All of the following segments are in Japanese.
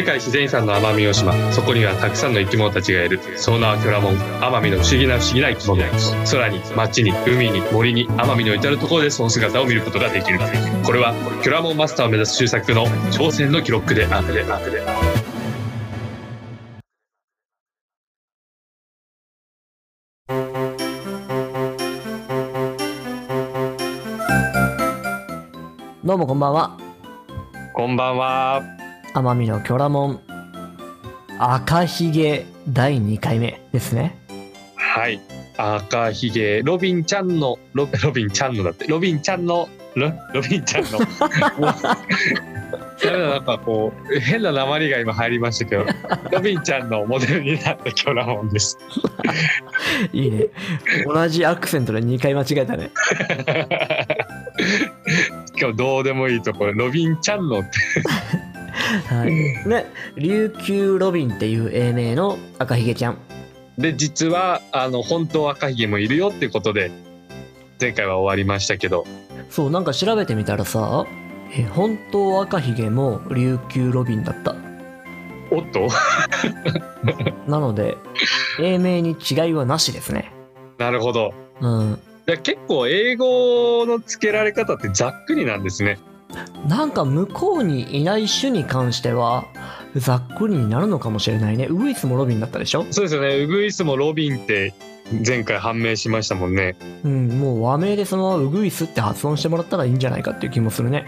世界自然遺産の奄美大島。そこにはたくさんの生き物たちがいるその名はキョラモン。奄美の不思議な不思議な生き物空に街に海に森に奄美の至る所でその姿を見ることができる。これはキョラモンマスターを目指す周作の挑戦の記録である。であるでどうもこんばんは。こんばんは奄美のキョラモン赤ひげ第2回目ですね。はい。赤ひげ。ロビンちゃんのロ ロビンちゃんのだって。ロビンちゃんのロロビンちゃんの。なんかこう変な鉛が今入りましたけど ロビンちゃんのモデルになったキョラモンです。いいね。同じアクセントで2回間違えたね。今日どうでもいいところ。ロビンちゃんのってはい。ね琉球ロビンっていう英名の赤ひげちゃん。で実はあの本当は赤ひげもいるよっていうことで前回は終わりましたけど。そうなんか調べてみたらさえ本当赤ひげも琉球ロビンだった。おっと？なので英名に違いはなしですね。なるほど。うん。結構英語の付けられ方ってざっくりなんですねなんか向こうにいない種に関してはざっくりになるのかもしれないね。ウグイスもロビンだったでしょ？そうですよね。ウグイスもロビンって前回判明しましたもんね。うんもう和名でそのままウグイスって発音してもらったらいいんじゃないかっていう気もするね。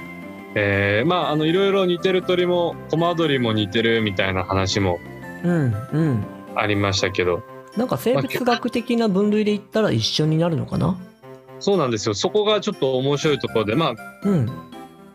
えー、まああのいろいろ似てる鳥もコマドリも似てるみたいな話もうんうん。ありましたけど。なんか生物学的な分類で言ったら一緒になるのかな？そうなんですよ。そこがちょっと面白いところでまあうん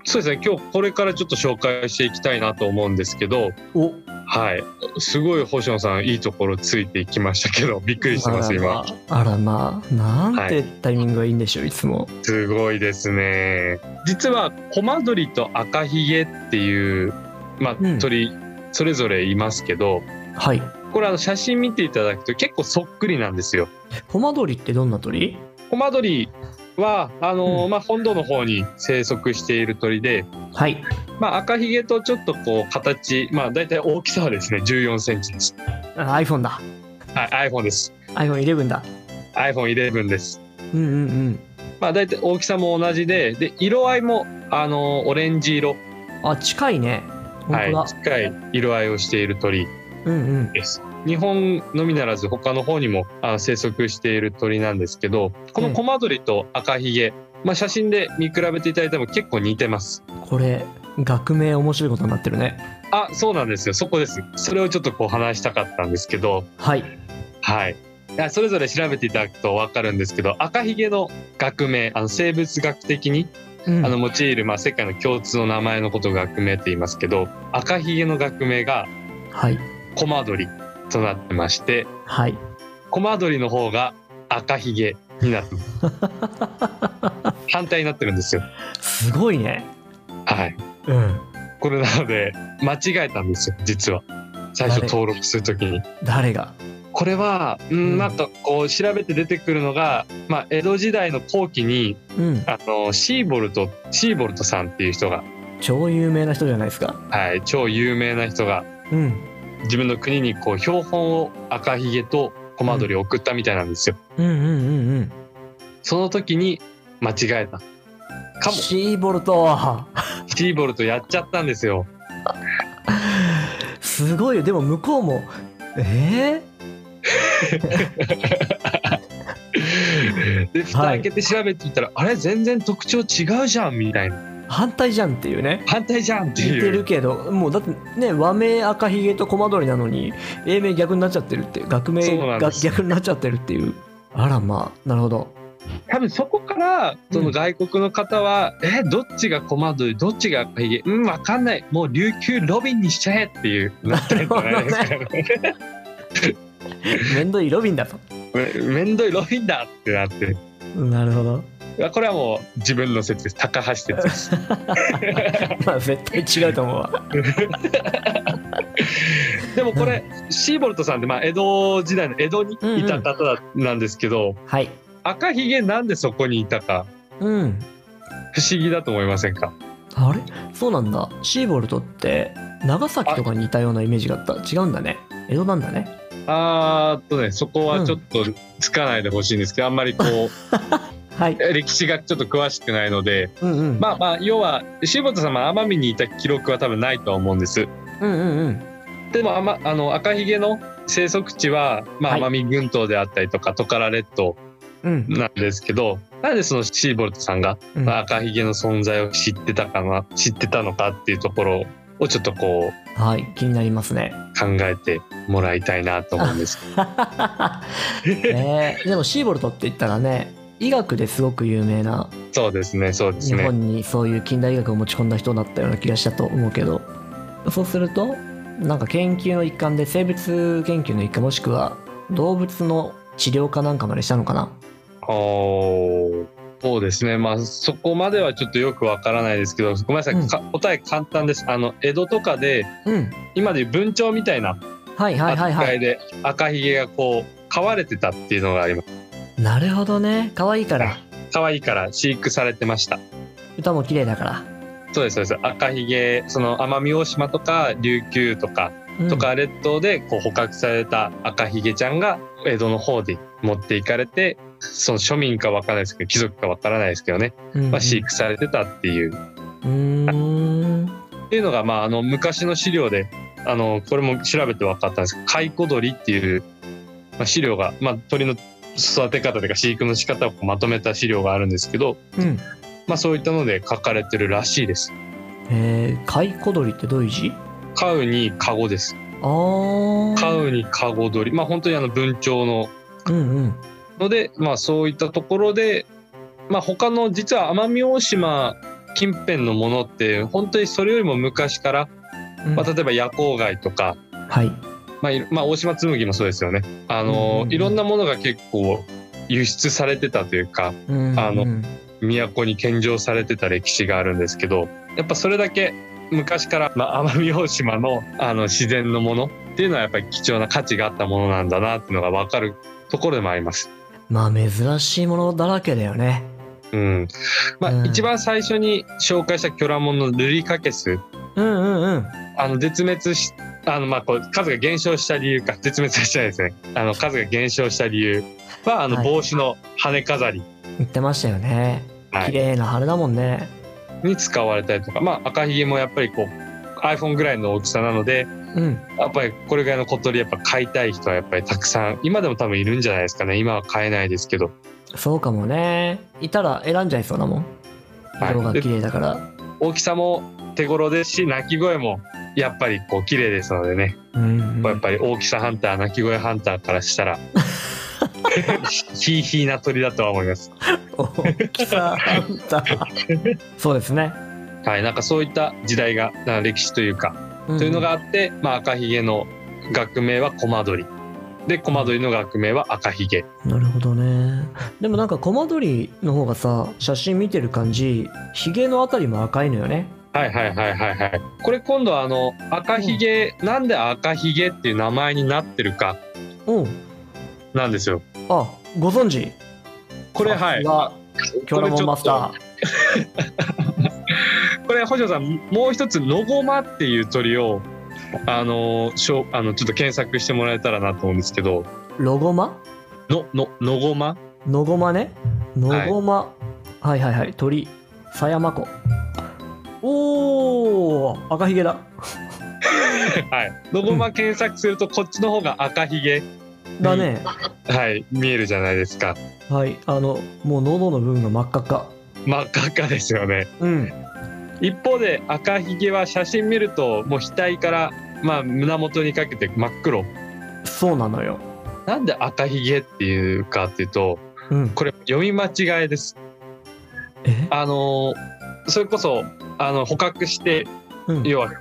そうですね。今日これからちょっと紹介していきたいなと思うんですけどお。はい。すごい星野さんいいところついていきましたけどびっくりしてます今。あらま。あなんてはいタイミングがいいんでしょうい。つも。すごいですね。実はコマドリと赤ひげっていう、まあうん。鳥それぞれいますけどはい。これあの写真見ていただくと結構そっくりなんですよ。コマドリってどんな鳥？コマドリはあの、うん。まあ、本土の方に生息している鳥で、はい。まあ、赤ひげとちょっとこう形、まあ、大体大きさはですね14センチです。あ iPhone だ。はい、iPhone です。iPhone11 だ。iPhone11 です。うんうんうん。まあ、大体大きさも同じでで色合いもあのオレンジ色、あ近いね。はい、近い色合いをしている鳥うんうん。です。日本のみならず他の方にもあ生息している鳥なんですけどこのコマドリと赤ひげ、まあ、写真で見比べていただいても結構似てます。これ学名面白いことになってるね。あそうなんですよ。そこです。それをちょっとこう話したかったんですけどはい。はい。それぞれ調べていただくと分かるんですけど赤ひげの学名あの生物学的にうん。あの用いる、まあ、世界の共通の名前のことを学名って言いますけど赤ひげの学名がはいコマドリとなってましてはい。コマドリの方が赤ひげになって 反対になってるんですよ。すごいね。はい。うん。これなので間違えたんですよ実は。最初誰登録するときに。誰が？これは、ううんん、なんかこう調べて出てくるのが、まあ、江戸時代の後期にうん。あのシーボルトシーボルトさんっていう人が、超有名な人じゃないですか？はい、超有名な人が。うん自分の国にこう標本を赤ひげとコマドリを送ったみたいなんですよ。うんうんうんうん。その時に間違えたかも。シーボルト。シーボルトやっちゃったんですよ。すごいよ。でも向こうもえ で蓋開けて調べてみたら、あれ？全然特徴違うじゃんみたいな。ー、反対じゃんっていうね。反対じゃんって似ていうるけどもうだってね和名赤ひげとコマドリなのに英名逆になっちゃってるっていう学名が逆になっちゃってるっていう。あらまあなるほど。多分そこからその外国の方は、えどっちがコマドリどっちが赤ひげうん分かんない。もう琉球ロビンにしちゃえっていうなったんじゃないですかね。めんどいロビンだとめめんどいロビンだってなってなるほどこれはもう自分の説です。高橋説です。まあ絶対違うと思うわ。でもこれシーボルトさんってまあ江戸時代の江戸にいた方なんですけど、はい。赤ひげなんでそこにいたかうん。不思議だと思いませんか？あれ？そうなんだ。シーボルトって長崎とかにいたようなイメージがあった。違うんだね。江戸なんだね。あーっとねそこはちょっとつかないでほしいんですけど、あんまりこう はい。歴史がちょっと詳しくないのでうんうん。まあまあ要は柴田さんは奄美にいた記録は多分ないとは思うんです。うんうんうん。でもあまあの赤ひげの生息地は、まあ、はい。奄美群島であったりとかトカラ列島うん。なんですけど、なんでそのシーボルトさんが、うん。まあ赤ひげの存在を知ってたかな知ってたのかっていうところをちょっとこうはい。気になりますね。考えてもらいたいなと思うんです え。ーでもシーボルトって言ったらね医学ですごく有名なそうですねそうです日ね本にそういう近代医学を持ち込んだ人だったような気がしたと思うけどそうするとなんか研究の一環で生物研究の一環もしくは動物の治療かなんかまでしたのかな？おーそうですね。まあそこまではちょっとよくわからないですけどごめんなさい、うん。か答え簡単です。あの江戸とかでうん。今でいう文鳥みたいな扱いで赤ひげがこう飼われてたっていうのがありますなるほどね。可愛いから。可愛いから飼育されてました。歌も綺麗だから、そうですそうです。赤ひげその奄美大島とか琉球とかうん。とか列島でこう捕獲された赤ひげちゃんが江戸の方で持っていかれてその庶民かわからないですけど貴族かわからないですけどね、うんうん。まあ、飼育されてたっていう。うーん。っていうのが、まあ、あの昔の資料であのこれも調べて分かったんですけど蚕鳥っていう、まあ、資料が、まあ、鳥の育て方というか飼育の仕方をまとめた資料があるんですけど、うんまあ、そういったので書かれてるらしいです。えー、蚕鳥ってどういう字？飼うに籠です。あー飼うに籠鳥。まあ本当にあの文鳥のうんうんので、まあそういったところで、まあ他の実は奄美大島近辺のものって本当にそれよりも昔から、うんまあ例えば夜光貝とか、はいまあ、いまあ、大島紬もそうですよね。あの、うんいろんなものが結構輸出されてたというか、うんあのうん都に献上されてた歴史があるんですけど、やっぱそれだけ昔から、まあ、奄美大島のあの自然のものっていうのはやっぱり貴重な価値があったものなんだなっていうのが分かるところでもあります。まあ珍しいものだらけだよねうん。まあ、うん一番最初に紹介したキョラモンのルリカケス、うんうんうんあの、絶滅し、あの、まあ、こう、数が減少した理由か、絶滅はしてないですね。あの、数が減少した理由は、あの、はい。帽子の羽飾り。言ってましたよね。はい。綺麗な羽だもんね。に使われたりとか、まあ、赤ひげもやっぱりこう iPhone ぐらいの大きさなのでうん。やっぱりこれぐらいの小鳥やっぱ飼いたい人はやっぱりたくさん今でも多分いるんじゃないですかね。今は飼えないですけど。そうかもね。いたら選んじゃいそうだもん。はい。色が綺麗だから、大きさも手頃ですし鳴き声もやっぱりこう綺麗ですのでね、うんやっぱり大きさハンター鳴き声ハンターからしたら ヒーヒーな鳥だとは思います。大きさあんたそうですね、はい、なんかそういった時代が歴史というかうん。というのがあって、まあ、赤ひげの学名はコマドリ。でコマドリの学名は赤ひげ。なるほどね。でもなんかコマドリの方がさ写真見てる感じヒゲのあたりも赤いのよねはいはいはいはいはい。これ今度はあの赤ひげ、なんで赤ひげっていう名前になってるかうん。なんですよ。あご存知？これはいが。キョラモンマスタこれ 星野さんもう一つノゴマっていう鳥をあのしょあのちょっと検索してもらえたらなと思うんですけど。ーロゴマ？ののノゴマノゴマね。ノゴマ、はい、はいはい。鳥。狭山湖おー赤ひげだ。はい。ノゴマ検索するとこっちの方が赤ひげ。だね、はい。見えるじゃないですか。はい。あのもう喉の部分が真っ赤っか。真っ赤っかですよね。うん。一方で赤ひげは写真見るともう額からまあ胸元にかけて真っ黒。そうなのよ。なんで赤ひげっていうかっていうとうん。これ読み間違いです。え？あのそれこそあの捕獲してうん。要は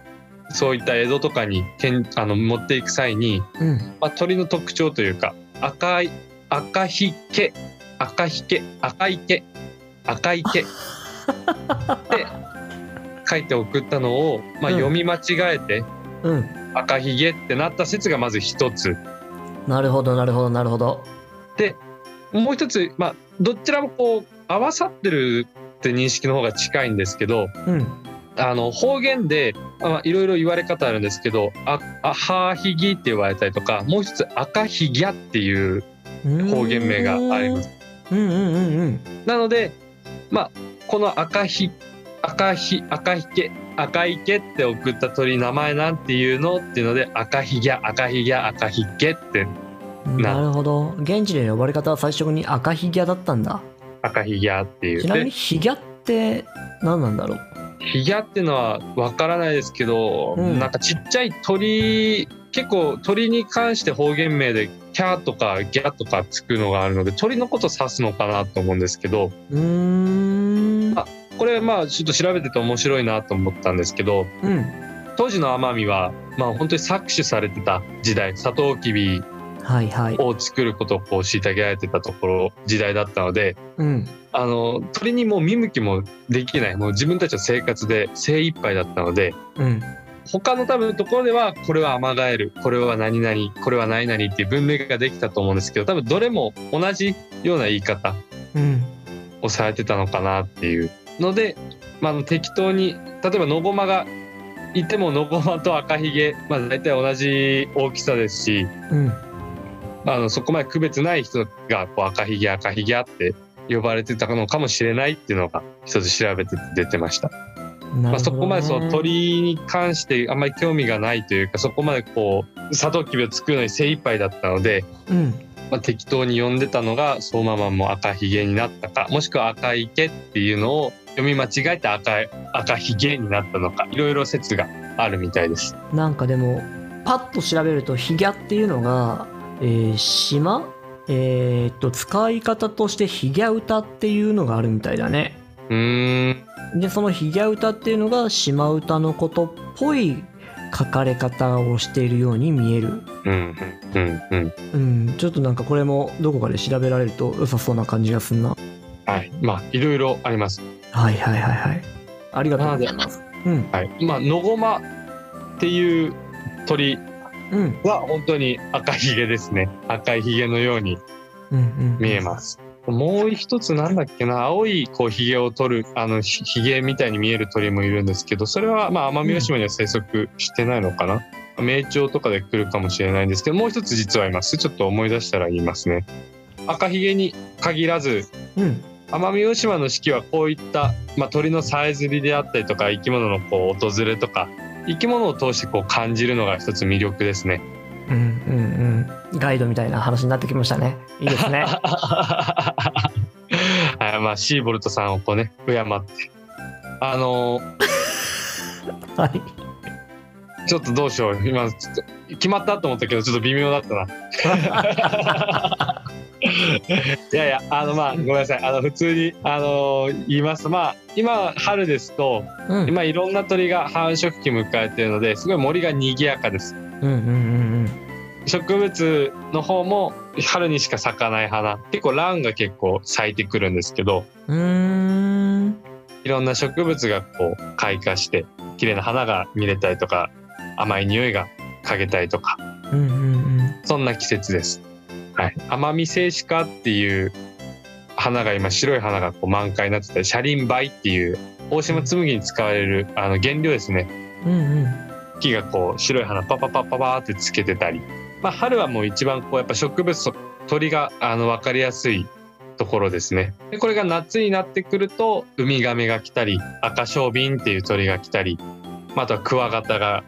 そういった江戸とかにけんあの持っていく際に、うん。まあ、鳥の特徴というか赤い赤ひけ赤ひけ赤いけ赤いけって書いて送ったのを、まあ、うん。読み間違えて、うん。赤ひげってなった説がまず一つ。なるほどなるほどなるほど。もう一つ、まあ、どちらもこう合わさってるって認識の方が近いんですけどうんあの方言でまあいろいろ言われ方あるんですけど「ああはひぎ」って言われたりとかもう一つ「赤ひぎゃ」っていう方言名があります。うん。うんうんうんなのでまあこの赤ひ赤ひ赤ひけ赤いけって送った鳥名前なんていうのっていうので赤ひぎゃ赤ひぎゃ赤ひけってななるほど。現地で呼ばれ方は最初に赤ひぎゃだったんだ。赤ひぎゃっていう。ちなみにでひぎゃって何なんだろう？ひぎゃっていうのはわからないですけど、うん。なんかちっちゃい鳥結構鳥に関して方言名でキャーとかギャーとかつくのがあるので鳥のこと指すのかなと思うんですけどうーん。あこれまあちょっと調べてて面白いなと思ったんですけどうん。当時の奄美はまあ本当に搾取されてた時代サトウキビを作ることをこう虐げられてたところ時代だったのでうん。あの鳥にもう見向きもできないもう自分たちの生活で精一杯だったのでうん。他の多分ところではこれはアマガエルこれは何々これは何々っていう分類ができたと思うんですけど多分どれも同じような言い方うん。をされてたのかなっていうので、まあ適当に例えばノゴマがいてもノゴマと赤ひげ、まあ、大体同じ大きさですし、うん。まあ、あのそこまで区別ない人がこう赤ひげ赤ひげって呼ばれてたのかもしれないっていうのが一つ調べてて出てました。まあ、そこまでその鳥に関してあんまり興味がないというかそこまでこうサトウキビを作るのに精一杯だったので、うんまあ、適当に呼んでたのがそのままもう赤ひげになったかもしくは赤池っていうのを読み間違えて赤い赤ひげになったのかいろいろ説があるみたいです。なんかでもパッと調べるとヒギャっていうのが、えー島？えーっと使い方としてヒギャ歌っていうのがあるみたいだね。うーん。でそのヒギャ歌っていうのが島歌のことっぽい書かれ方をしているように見える。うんうんうんうん。ちょっとなんかこれもどこかで調べられると良さそうな感じがするな。はい。まあいろいろあります。はいはいはいはい。ありがとうございます。うん。はい、まあノゴマっていう鳥うんは本当に赤ひげですね。赤いひげのように見えます。もう一つなんだっけな。青いこうひげを取るあのひひげみたいに見える鳥もいるんですけどそれはまあ奄美大島には生息してないのかな、名鳥とかで来るかもしれないんですけどもう一つ実はいます。ちょっと思い出したら言いますね。赤ひげに限らずうん。奄美大島の四季はこういった、まあ、鳥のさえずりであったりとか生き物のこう訪れとか生き物を通してこう感じるのが一つ魅力ですね。うんうんうん。ガイドみたいな話になってきましたね。いいですね。はい、まあシーボルトさんをこうね敬って。あの はい。ちょっとどうしよう。今ちょっと決まったと思ったけどちょっと微妙だったな。いやいやあのまあごめんなさい。あの普通にあの言います。とまあ今春ですとうん。今いろんな鳥が繁殖期迎えてるのですごい森が賑やかです。うんうんうん植物の方も春にしか咲かない花。結構ランが結構咲いてくるんですけどうん。いろんな植物がこう開花して綺麗な花が見れたりとか甘い匂いが嗅げたりとか。うんうんうん。そんな季節です。はい、奄美静止花っていう花が今白い花がこう満開になってたりシャリンバイっていう大島紬に使われるあの原料ですね。うんうん。木がこう白い花パパパパパーってつけてたり、まあ、春はもう一番こうやっぱ植物と鳥があの分かりやすいところですね。でこれが夏になってくるとウミガメが来たり赤小瓶っていう鳥が来たりまああとはクワガタが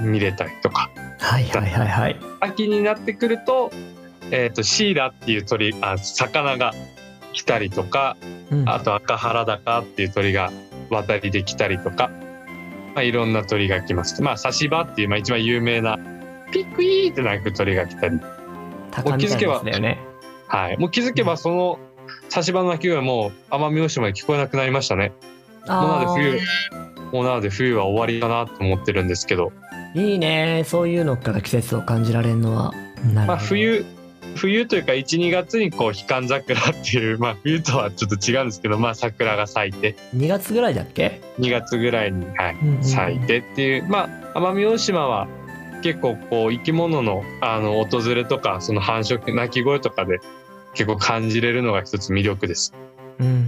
見れたりとか。はいはいはいはい。秋になってくると,、えー、とシイラっていう鳥あ魚が来たりとかうん。あと赤原高っていう鳥が渡りできたりとか、まあ、いろんな鳥が来ます。まあ、サシバっていう、まあ、一番有名なピックイーって鳴く鳥が来たり、鷹みたいなやつだよねはい。もう気づけばそのサシバの鳴き声はもう奄美大島で聞こえなくなりましたね。もうなので冬、もうなので冬は終わりかなと思ってるんですけど、いいね。そういうのから季節を感じられるのは。まあ、冬、冬というか1、2月にこう、悲観桜っていう、まあ、冬とはちょっと違うんですけど、まあ、桜が咲いて、2月ぐらいだっけ？2月ぐらいに、はい、うんうん。咲いてっていう、まあ奄美大島は結構こう生き物のあの訪れとかその繁殖鳴き声とかで結構感じれるのが一つ魅力です。うんうんうんう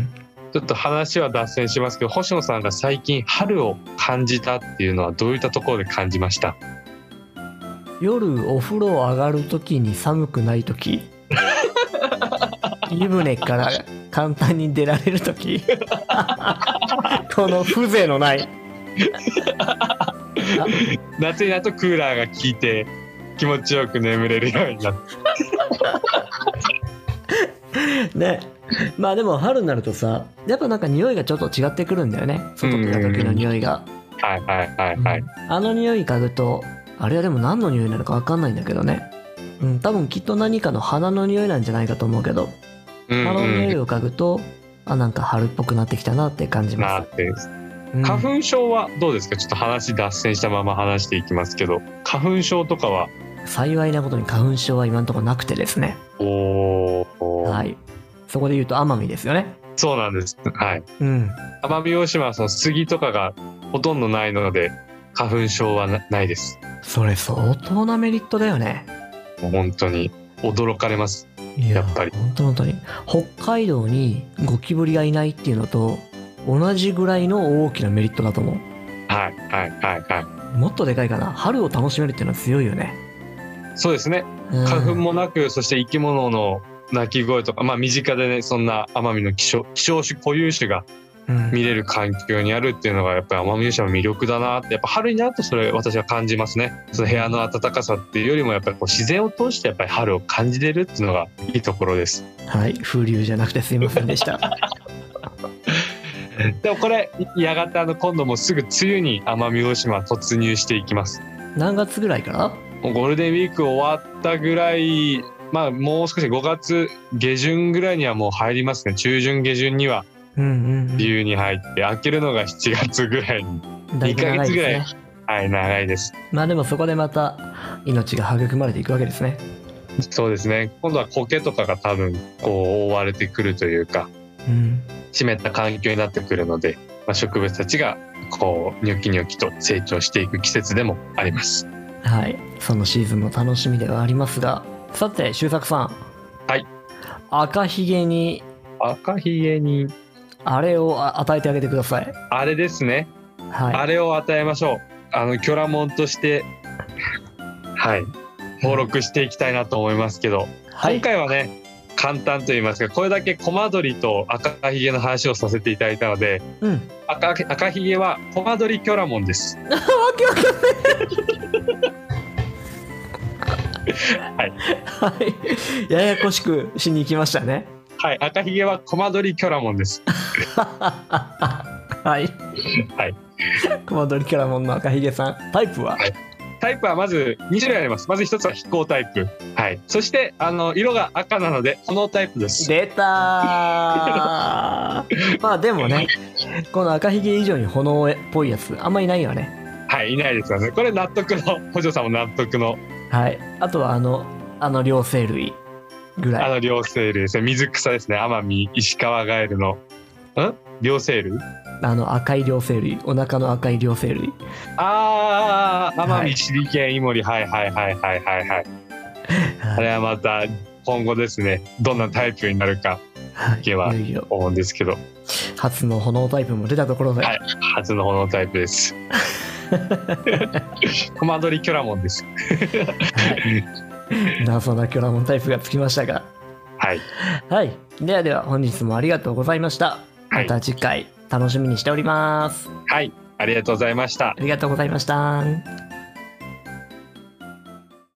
ん。ちょっと話は脱線しますけど星野さんが最近春を感じたっていうのはどういったところで感じました？夜お風呂上がる時に寒くない時。湯船から簡単に出られる時。この風情のない。夏になるとクーラーが効いて気持ちよく眠れるようになってね。まあでも春になるとさやっぱなんか匂いがちょっと違ってくるんだよね。外出た時の匂いが、はいはいはいはい、あの匂い嗅ぐとあれはでも何の匂いなのか分かんないんだけどね。うん多分きっと何かの花の匂いなんじゃないかと思うけど。うん花の匂いうんを嗅ぐとあなんか春っぽくなってきたなって感じます、なってうん。花粉症はどうですか？ちょっと話脱線したまま話していきますけど。花粉症とかは？幸いなことに花粉症は今のところなくてですね。おー。はい。そこで言うと奄美ですよね。そうなんです。はい。うん。奄美大島はその杉とかがほとんどないので花粉症はなないですそれ相当なメリットだよね。もう本当に。驚かれます。いやっぱり。本当本当に。北海道にゴキブリがいないっていうのと同じぐらいの大きなメリットだと思はいはいはいはうもっとでかいかな。春を楽しめるっていうのは強いよね、いそうですね。うん。花粉もなく、そして生き物の鳴き声とかまあ身近でねそんな奄美の希少希少種固有種がうん見れる環境にあるっていうのがやっぱり奄美大島の魅力だなってやっぱ春になるとそれ私は感じますね。その部屋の暖かさっていうよりもやっぱりこう自然を通してやっぱり春を感じれるっていうのがいいところです。はい風流じゃなくてすいませんでした。でもこれやがてあの今度もうすぐ梅雨に奄美大島は突入していきます。何月ぐらいからもうゴールデンウィーク終わったぐらいまあもう少し5月下旬ぐらいにはもう入りますね。中旬下旬には梅雨に入って開けるのが7月ぐらいに。うん、だいぶ長い二ヶ月ぐらい。ねはい長いです。まあでもそこでまた命が育まれていくわけですね。そうですね。今度は苔とかが多分こう覆われてくるというかうん。湿った環境になってくるので、まあ、植物たちがこうニョキニョキと成長していく季節でもあります。はい。そのシーズンも楽しみではありますが。さて周作さん。はい。赤ひげに。赤ひげにあれをあ与えてあげてくださいあれですねはいあれを与えましょう。あの、キョラモンとして、はい、登録していきたいなと思いますけど、はい今回はね、簡単と言いますか、これだけコマドリと赤ひげの話をさせていただいたので、うん赤赤ひげはコマドリキョラモンです。わ けわかんない はい。はい。ややこしくしに行きましたね。はい、赤ひげはコマドリキョラモンです。はい。はい。コマドリキャラモンの赤ひげさん。タイプは、はいタイプはまず2種類あります。まず1つは飛行タイプ。はい。そして、あの、色が赤なので、炎タイプです。出たー まあでもね、この赤ひげ以上に炎っぽいやつ、あんまいないよね。はい、いないですよね。これ納得の、補助さんも納得のはい。あとはあの、あの両生類ぐらい。あの両生類ですね。水草ですね。奄美石川ガエルの。ん？両生類？あの赤い両生類。お腹の赤い両生類。ああ、奄美はいシリケンイモリ。はいはいはいはいはいはい。あれはまた今後ですね、どんなタイプになるかはい。では思うんですけど、初の炎タイプも出たところで、はい初の炎タイプです。コマドリキョラモンです。謎なキョラモンタイプがつきましたが。はい。はい。ではでは本日もありがとうございました。はいまた次回楽しみにしております。はい。ありがとうございましたあ。りがとうございました。